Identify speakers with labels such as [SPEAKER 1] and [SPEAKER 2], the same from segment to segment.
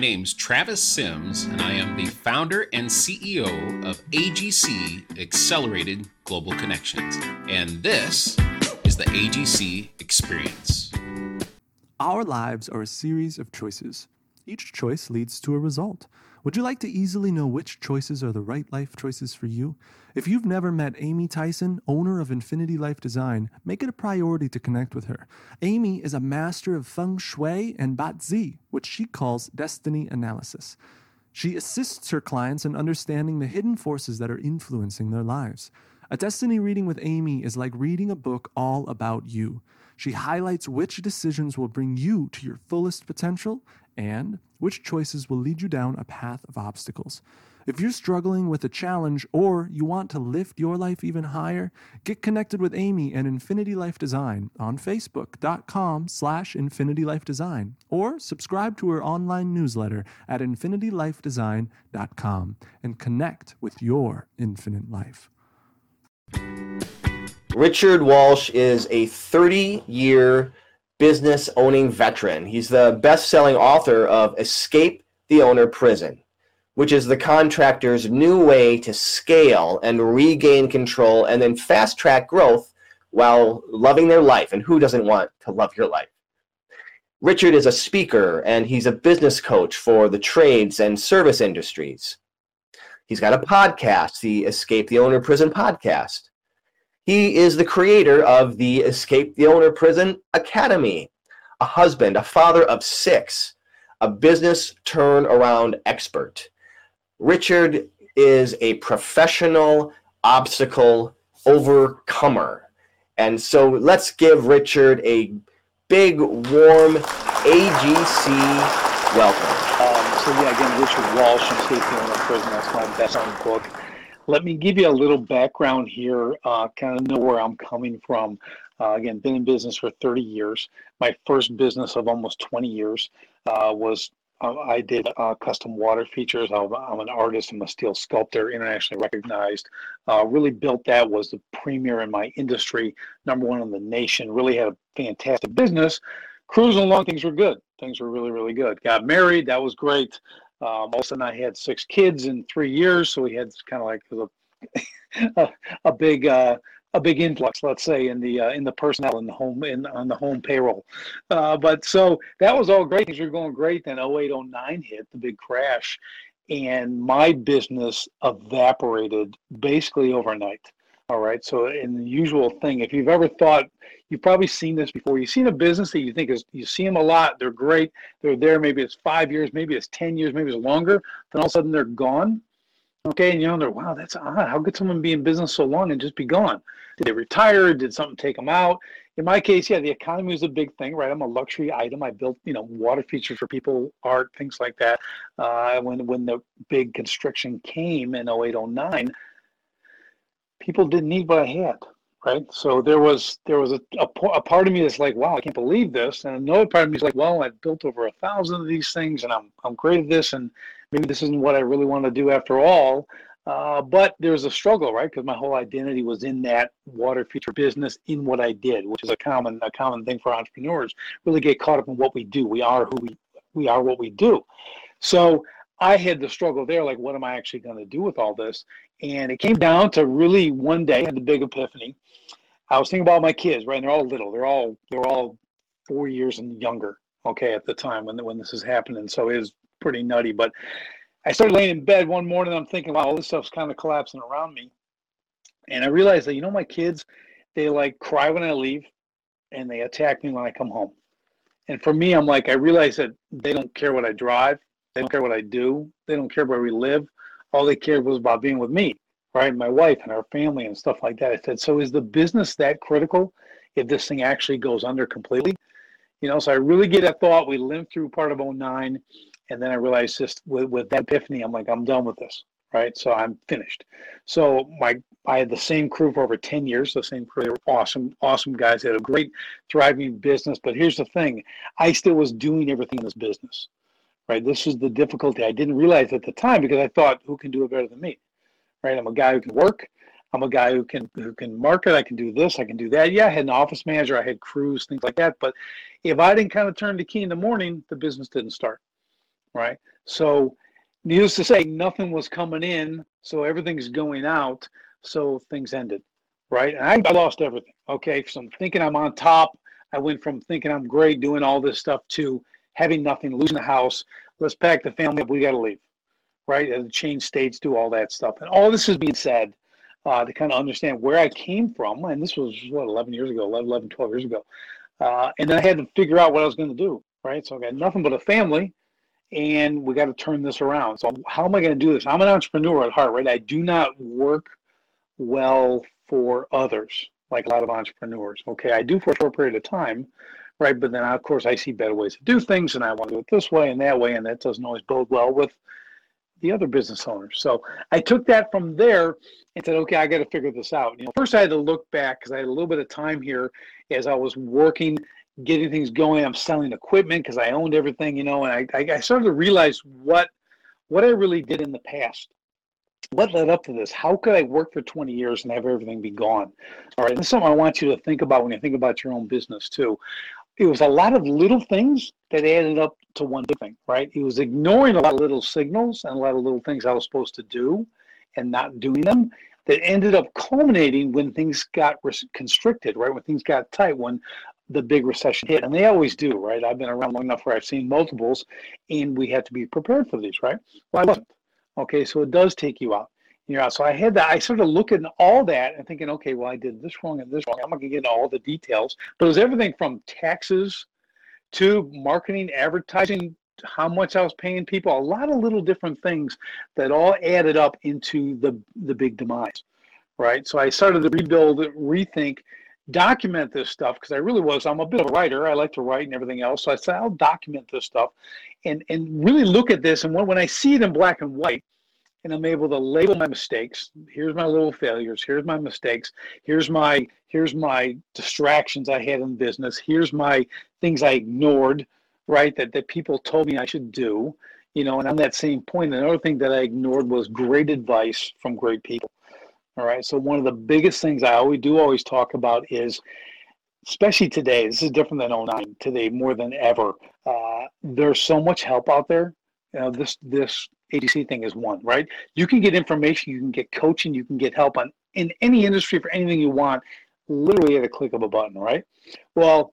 [SPEAKER 1] name's Travis Sims, and I am the founder and CEO of AGC Accelerated Global Connections. And this is the AGC Experience.
[SPEAKER 2] Our lives are a series of choices. Each choice leads to a result. Would you like to easily know which choices are the right life choices for you? If you've never met Amy Tyson, owner of Infinity Life Design, make it a priority to connect with her. Amy is a master of feng shui and Bazi, which she calls destiny analysis. She assists her clients in understanding the hidden forces that are influencing their lives. A destiny reading with Amy is like reading a book all about you. She highlights which decisions will bring you to your fullest potential and which choices will lead you down a path of obstacles. If you're struggling with a challenge or you want to lift your life even higher, get connected with Amy and Infinity Life Design on facebook.com slash infinitylifedesign or subscribe to her online newsletter at infinitylifedesign.com and connect with your infinite life.
[SPEAKER 3] Richard Walsh is a 30 year business owning veteran. He's the best selling author of Escape the Owner Prison, which is the contractor's new way to scale and regain control and then fast track growth while loving their life. And who doesn't want to love your life? Richard is a speaker and he's a business coach for the trades and service industries. He's got a podcast, the Escape the Owner Prison podcast. He is the creator of the Escape the Owner Prison Academy, a husband, a father of six, a business turnaround expert. Richard is a professional obstacle overcomer. And so let's give Richard a big, warm AGC welcome.
[SPEAKER 4] Um, so, yeah, again, Richard Walsh, Escape the Owner Prison, that's my best selling book let me give you a little background here, uh, kind of know where I'm coming from. Uh, again, been in business for 30 years. My first business of almost 20 years uh, was uh, I did uh, custom water features. I'm, I'm, an artist. I'm a steel sculptor, internationally recognized. Uh, really built that. Was the premier in my industry, number one in the nation. Really had a fantastic business. Cruising along, things were good. Things were really, really good. Got married. That was great. Um, all of a sudden, I had six kids in three years, so we had kind of like a, a, big uh, a big influx, let's say, in the uh, in the personnel in the home in on the home payroll. Uh, but so that was all great. Things were going great. Then 0809 hit the big crash, and my business evaporated basically overnight. All right. So, in the usual thing, if you've ever thought, you've probably seen this before. You've seen a business that you think is, you see them a lot. They're great. They're there. Maybe it's five years, maybe it's 10 years, maybe it's longer. Then all of a sudden they're gone. Okay. And you wonder, wow, that's odd. How could someone be in business so long and just be gone? Did they retire? Did something take them out? In my case, yeah, the economy was a big thing, right? I'm a luxury item. I built, you know, water features for people, art, things like that. Uh, when when the big constriction came in 08, 09, people didn't need what I had, right? So there was there was a, a, a, part of me that's like, wow, I can't believe this, and another part of me is like, well, I've built over a thousand of these things, and I'm I'm great at this, and maybe this isn't what I really want to do after all. Uh, but there's a struggle, right? Because my whole identity was in that water feature business, in what I did, which is a common a common thing for entrepreneurs. Really get caught up in what we do. We are who we we are what we do. So I had the struggle there, like, what am I actually going to do with all this? And it came down to really one day, I had the big epiphany. I was thinking about my kids, right? And they're all little. They're all they're all four years and younger, okay, at the time when when this is happening. So it was pretty nutty. But I started laying in bed one morning. I'm thinking, wow, all this stuff's kind of collapsing around me. And I realized that you know my kids, they like cry when I leave, and they attack me when I come home. And for me, I'm like, I realize that they don't care what I drive, they don't care what I do, they don't care where we live all they cared was about being with me, right? My wife and our family and stuff like that. I said, so is the business that critical if this thing actually goes under completely? You know, so I really get that thought. We lived through part of 09. And then I realized just with, with that epiphany, I'm like, I'm done with this. Right. So I'm finished. So my I had the same crew for over 10 years, the same crew. They were awesome, awesome guys. They had a great, thriving business. But here's the thing I still was doing everything in this business right? This is the difficulty. I didn't realize at the time because I thought, who can do it better than me, right? I'm a guy who can work. I'm a guy who can who can market. I can do this. I can do that. Yeah, I had an office manager. I had crews, things like that. But if I didn't kind of turn the key in the morning, the business didn't start. right? So, needless to say, nothing was coming in, so everything's going out, so things ended, right? And I, lost everything. Okay, from thinking I'm on top, I went from thinking I'm great, doing all this stuff, to having nothing, losing the house. Let's pack the family up. We got to leave, right? And change states, do all that stuff, and all this is being said uh, to kind of understand where I came from. And this was what 11 years ago, 11, 11 12 years ago. Uh, and then I had to figure out what I was going to do, right? So I got nothing but a family, and we got to turn this around. So how am I going to do this? I'm an entrepreneur at heart, right? I do not work well for others like a lot of entrepreneurs. Okay, I do for a short period of time, right? But then of course I see better ways to do things, and I want to do it this way and that way, and that doesn't always bode well with the other business owners. So I took that from there and said, okay, I got to figure this out. You know, first I had to look back because I had a little bit of time here as I was working, getting things going. I'm selling equipment because I owned everything, you know, and I, I started to realize what what I really did in the past. What led up to this? How could I work for 20 years and have everything be gone? All right, this is something I want you to think about when you think about your own business too it was a lot of little things that added up to one big thing, right? He was ignoring a lot of little signals and a lot of little things I was supposed to do and not doing them that ended up culminating when things got constricted, right? When things got tight, when the big recession hit. And they always do, right? I've been around long enough where I've seen multiples and we have to be prepared for these, right? Well, I wasn't. Okay, so it does take you out. You're out. So I had that. I started looking at all that and thinking, okay, well, I did this wrong and this wrong. I'm not going to get into all the details, but it was everything from taxes to marketing, advertising, how much I was paying people, a lot of little different things that all added up into the the big demise, right? So I started to rebuild, rethink, document this stuff because I really was. I'm a bit of a writer. I like to write and everything else. So I said I'll document this stuff, and and really look at this. And when when I see it in black and white, and I'm able to label my mistakes. Here's my little failures. Here's my mistakes. Here's my here's my distractions I had in business. Here's my things I ignored, right? That that people told me I should do. You know, and on that same point, another thing that I ignored was great advice from great people. All right. So one of the biggest things I always do always talk about is especially today, this is different than 09, today more than ever. Uh, there's so much help out there. You know, this this AGC thing is one, right? You can get information, you can get coaching, you can get help on in any industry for anything you want, literally at a click of a button, right? Well,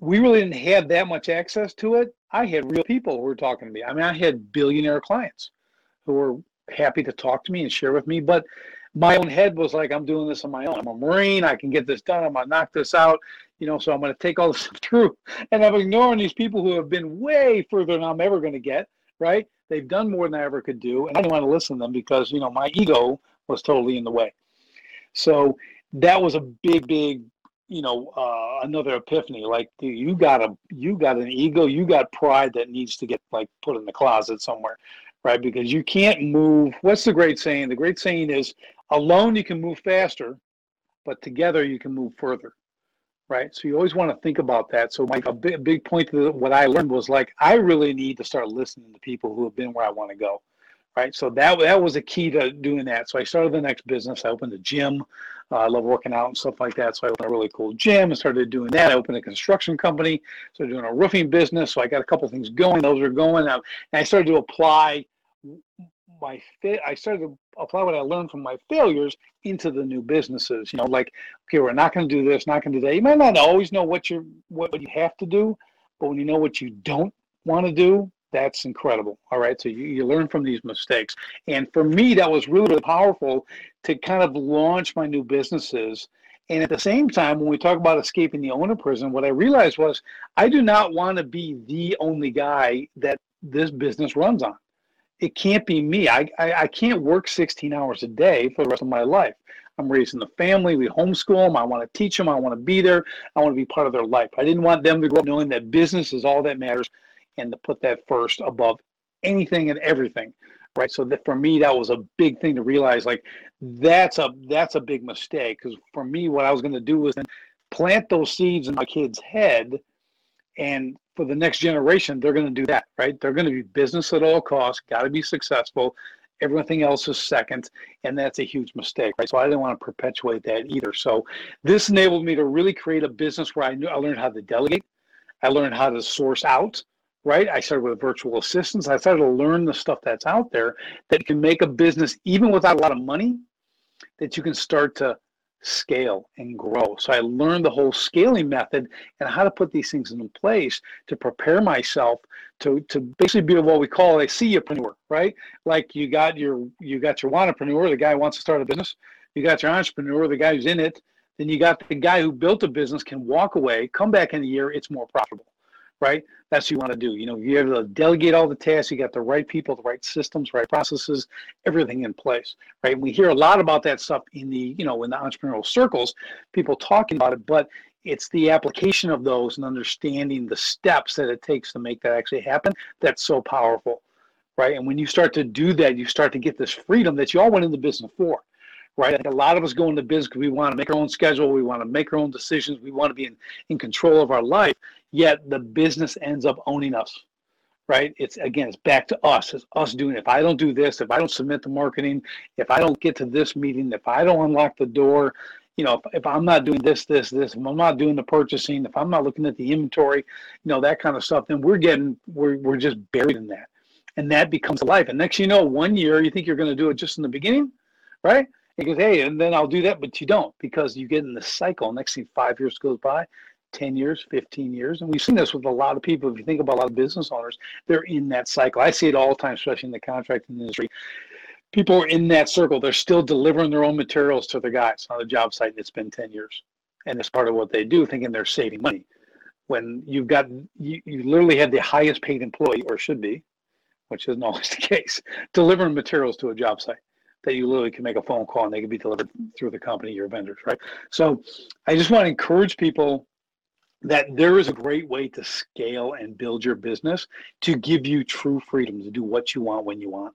[SPEAKER 4] we really didn't have that much access to it. I had real people who were talking to me. I mean, I had billionaire clients who were happy to talk to me and share with me, but my own head was like, I'm doing this on my own. I'm a Marine. I can get this done. I'm going to knock this out, you know, so I'm going to take all this through. And I'm ignoring these people who have been way further than I'm ever going to get, right? They've done more than I ever could do, and I didn't want to listen to them because you know my ego was totally in the way. So that was a big, big, you know, uh, another epiphany. Like you got a, you got an ego, you got pride that needs to get like put in the closet somewhere, right? Because you can't move. What's the great saying? The great saying is, alone you can move faster, but together you can move further right? So you always want to think about that. So a big, big point to what I learned was like I really need to start listening to people who have been where I want to go, right? So that that was a key to doing that. So I started the next business. I opened a gym. Uh, I love working out and stuff like that. So I opened a really cool gym and started doing that. I opened a construction company. So doing a roofing business. So I got a couple things going. Those are going. and I started to apply my fit i started to apply what i learned from my failures into the new businesses you know like okay we're not going to do this not going to do that. You might not always know what you what you have to do but when you know what you don't want to do that's incredible all right? So you, you learn from these mistakes. And for me that was really, really powerful to kind of launch my new businesses. And at the same time, when we talk about escaping the owner prison, what I realized was I do not want to be the only guy that this business runs on it can't be me. I, I, I can't work 16 hours a day for the rest of my life. I'm raising the family. We homeschool them. I want to teach them. I want to be there. I want to be part of their life. I didn't want them to grow up knowing that business is all that matters and to put that first above anything and everything. Right. So that for me, that was a big thing to realize. Like that's a that's a big mistake because for me, what I was going to do was plant those seeds in my kid's head and for the next generation, they're going to do that, right? They're going to be business at all costs, got to be successful. Everything else is second, and that's a huge mistake, right? So I didn't want to perpetuate that either. So this enabled me to really create a business where I knew I learned how to delegate, I learned how to source out, right? I started with virtual assistants. I started to learn the stuff that's out there that can make a business, even without a lot of money, that you can start to scale and grow. So I learned the whole scaling method and how to put these things in place to prepare myself to, to basically be what we call a CEOpreneur, right? Like you got your you got your entrepreneur, the guy who wants to start a business. You got your entrepreneur, the guy who's in it. Then you got the guy who built a business can walk away, come back in a year, it's more profitable right? That's what you want to do. You know, you have to delegate all the tasks. You got the right people, the right systems, right processes, everything in place, right? We hear a lot about that stuff in the, you know, in the entrepreneurial circles, people talking about it, but it's the application of those and understanding the steps that it takes to make that actually happen that's so powerful, right? And when you start to do that, you start to get this freedom that you all went into business for right? A lot of us go into business because we want to make our own schedule, we want to make our own decisions, we want to be in, in control of our life, yet the business ends up owning us, right? It's again, it's back to us. It's us doing it. If I don't do this, if I don't submit the marketing, if I don't get to this meeting, if I don't unlock the door, you know, if, if I'm not doing this, this, this, if I'm not doing the purchasing, if I'm not looking at the inventory, you know, that kind of stuff, then we're getting, we're, we're just buried in that. And that becomes a life. And next you know, one year you think you're going to do it just in the beginning, right? He goes, hey, and then I'll do that, but you don't because you get in the cycle. Next thing, five years goes by, 10 years, 15 years. And we've seen this with a lot of people. If you think about a lot of business owners, they're in that cycle. I see it all the time, especially in the contracting industry. People are in that circle. They're still delivering their own materials to the guys on the job site. And it's been 10 years. And it's part of what they do, thinking they're saving money. When you've got, you, you literally have the highest paid employee, or should be, which isn't always the case, delivering materials to a job site that you literally can make a phone call and they can be delivered through the company, your vendors, right? So I just want to encourage people that there is a great way to scale and build your business to give you true freedom to do what you want when you want,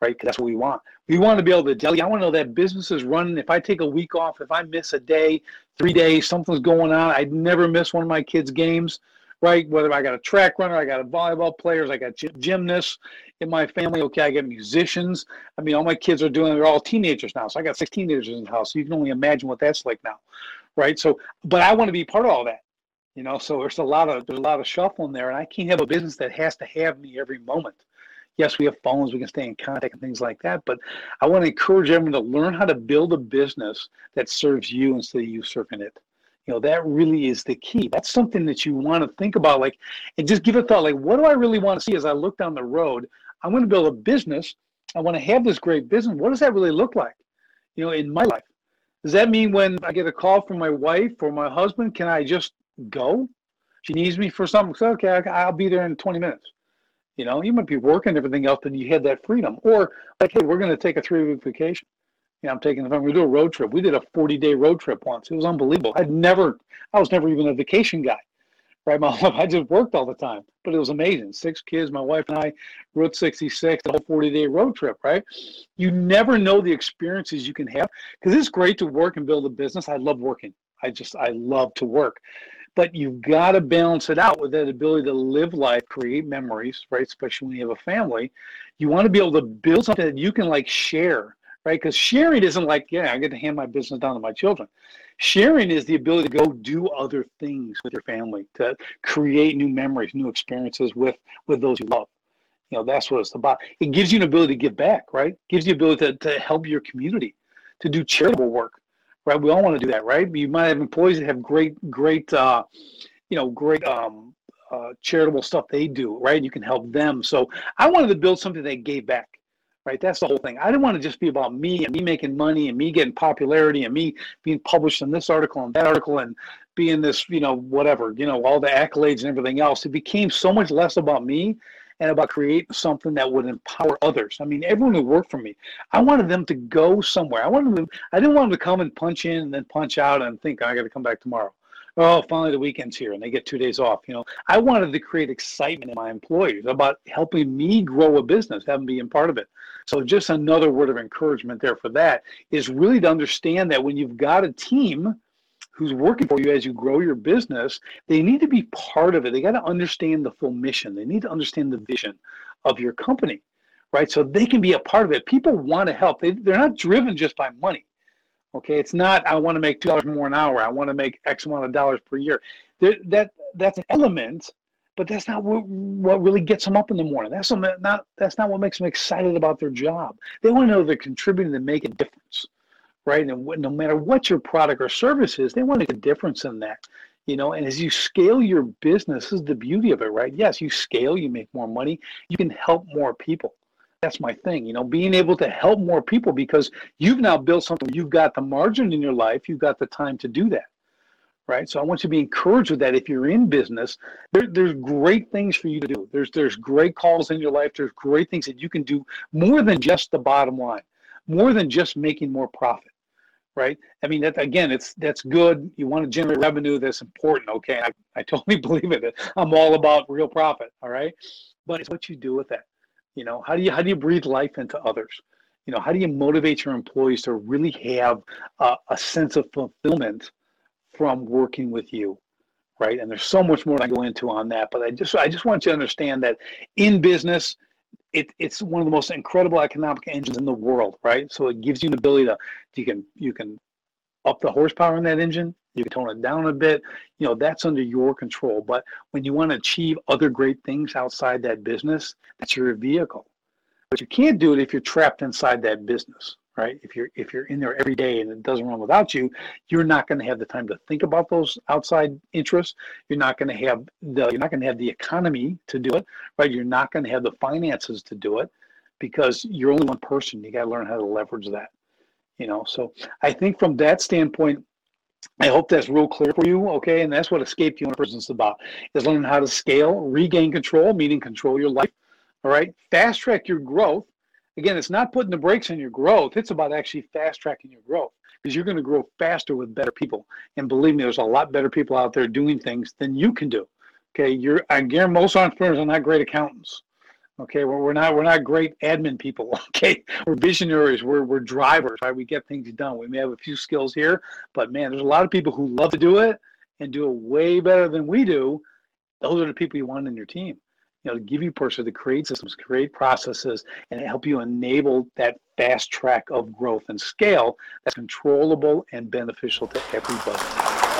[SPEAKER 4] right? Because that's what we want. We want to be able to delegate. I want to know that business is running. If I take a week off, if I miss a day, three days, something's going on, I'd never miss one of my kids' games right? Whether I got a track runner, I got a volleyball players, I got gymnasts in my family. Okay, I got musicians. I mean, all my kids are doing. They're all teenagers now, so I got six teenagers in the house. So you can only imagine what that's like now, right? So, but I want to be part of all that, you know. So there's a lot of there's a lot of shuffling there, and I can't have a business that has to have me every moment. Yes, we have phones, we can stay in contact and things like that. But I want to encourage everyone to learn how to build a business that serves you instead of you serving it you know that really is the key that's something that you want to think about like and just give a thought like what do i really want to see as i look down the road i'm going to build a business i want to have this great business what does that really look like you know in my life does that mean when i get a call from my wife or my husband can i just go she needs me for something so, okay i'll be there in 20 minutes you know you might be working everything else but you had that freedom or like hey we're going to take a three week vacation yeah, I'm taking the phone. We do a road trip. We did a 40 day road trip once. It was unbelievable. I'd never, I was never even a vacation guy, right? My I just worked all the time, but it was amazing. Six kids, my wife and I, Route 66, the whole 40 day road trip, right? You never know the experiences you can have because it's great to work and build a business. I love working. I just, I love to work. But you've got to balance it out with that ability to live life, create memories, right? Especially when you have a family. You want to be able to build something that you can like share right? Because sharing isn't like, yeah, I get to hand my business down to my children. Sharing is the ability to go do other things with your family, to create new memories, new experiences with with those you love. You know, that's what it's about. It gives you an ability to give back, right? It gives you ability to, to help your community, to do charitable work, right? We all want to do that, right? You might have employees that have great, great, uh, you know, great um, uh, charitable stuff they do, right? You can help them. So I wanted to build something that gave back right? That's the whole thing. I didn't want to just be about me and me making money and me getting popularity and me being published in this article and that article and being this, you know, whatever, you know, all the accolades and everything else. It became so much less about me and about creating something that would empower others. I mean, everyone who worked for me, I wanted them to go somewhere. I wanted them, I didn't want them to come and punch in and then punch out and think I got to come back tomorrow oh, finally the weekend's here and they get two days off. You know, I wanted to create excitement in my employees about helping me grow a business, having been part of it. So just another word of encouragement there for that is really to understand that when you've got a team who's working for you as you grow your business, they need to be part of it. They got to understand the full mission. They need to understand the vision of your company, right? So they can be a part of it. People want to help. They, they're not driven just by money Okay, it's not I want to make two dollars more an hour. I want to make X amount of dollars per year. That that's an element, but that's not what, what really gets them up in the morning. That's not that's not what makes them excited about their job. They want to know they're contributing to make a difference, right? And no matter what your product or service is, they want to make a difference in that. You know, and as you scale your business, this is the beauty of it, right? Yes, you scale, you make more money, you can help more people. That's my thing, you know, being able to help more people because you've now built something. You've got the margin in your life, you've got the time to do that right? So I want you to be encouraged with that. If you're in business, there, there's great things for you to do. There's there's great calls in your life. There's great things that you can do more than just the bottom line, more than just making more profit, right? I mean, that again, it's that's good. You want to generate revenue. That's important. Okay, I, I totally believe in it. I'm all about real profit. All right, but it's what you do with that. You know, how do you how do you breathe life into others? You know, how do you motivate your employees to really have a, a sense of fulfillment? from working with you right and there's so much more i go into on that but i just i just want you to understand that in business it, it's one of the most incredible economic engines in the world right? So it gives you an ability to you can you can up the horsepower in that engine you can tone it down a bit you know that's under your control. But when you want to achieve other great things outside that business that's your vehicle. But you can't do it if you're trapped inside that business right? If you're if you're in there every day and it doesn't run without you, you're not going to have the time to think about those outside interests. You're not going to have the you're not going to have the economy to do it, right? You're not going to have the finances to do it because you're only one prison. You got to learn how to leverage that. You know, so I think from that standpoint, I hope that's real clear for you, okay? And that's what escape owner person is about: is learning how to scale, regain control, meaning control your life. All right, fast track your growth again, it's not putting the brakes on your growth. It's about actually fast tracking your growth because you're going to grow faster with better people. And believe me, there's a lot better people out there doing things than you can do. Okay, you're I guarantee most entrepreneurs are not great accountants. Okay, we're, not we're not great admin people. Okay, we're visionaries. We're we're drivers. Right, we get things done. We may have a few skills here, but man, there's a lot of people who love to do it and do it way better than we do. Those are the people you want in your team you know, to give you person to create systems, create processes, and help you enable that fast track of growth and scale that's controllable and beneficial to everybody.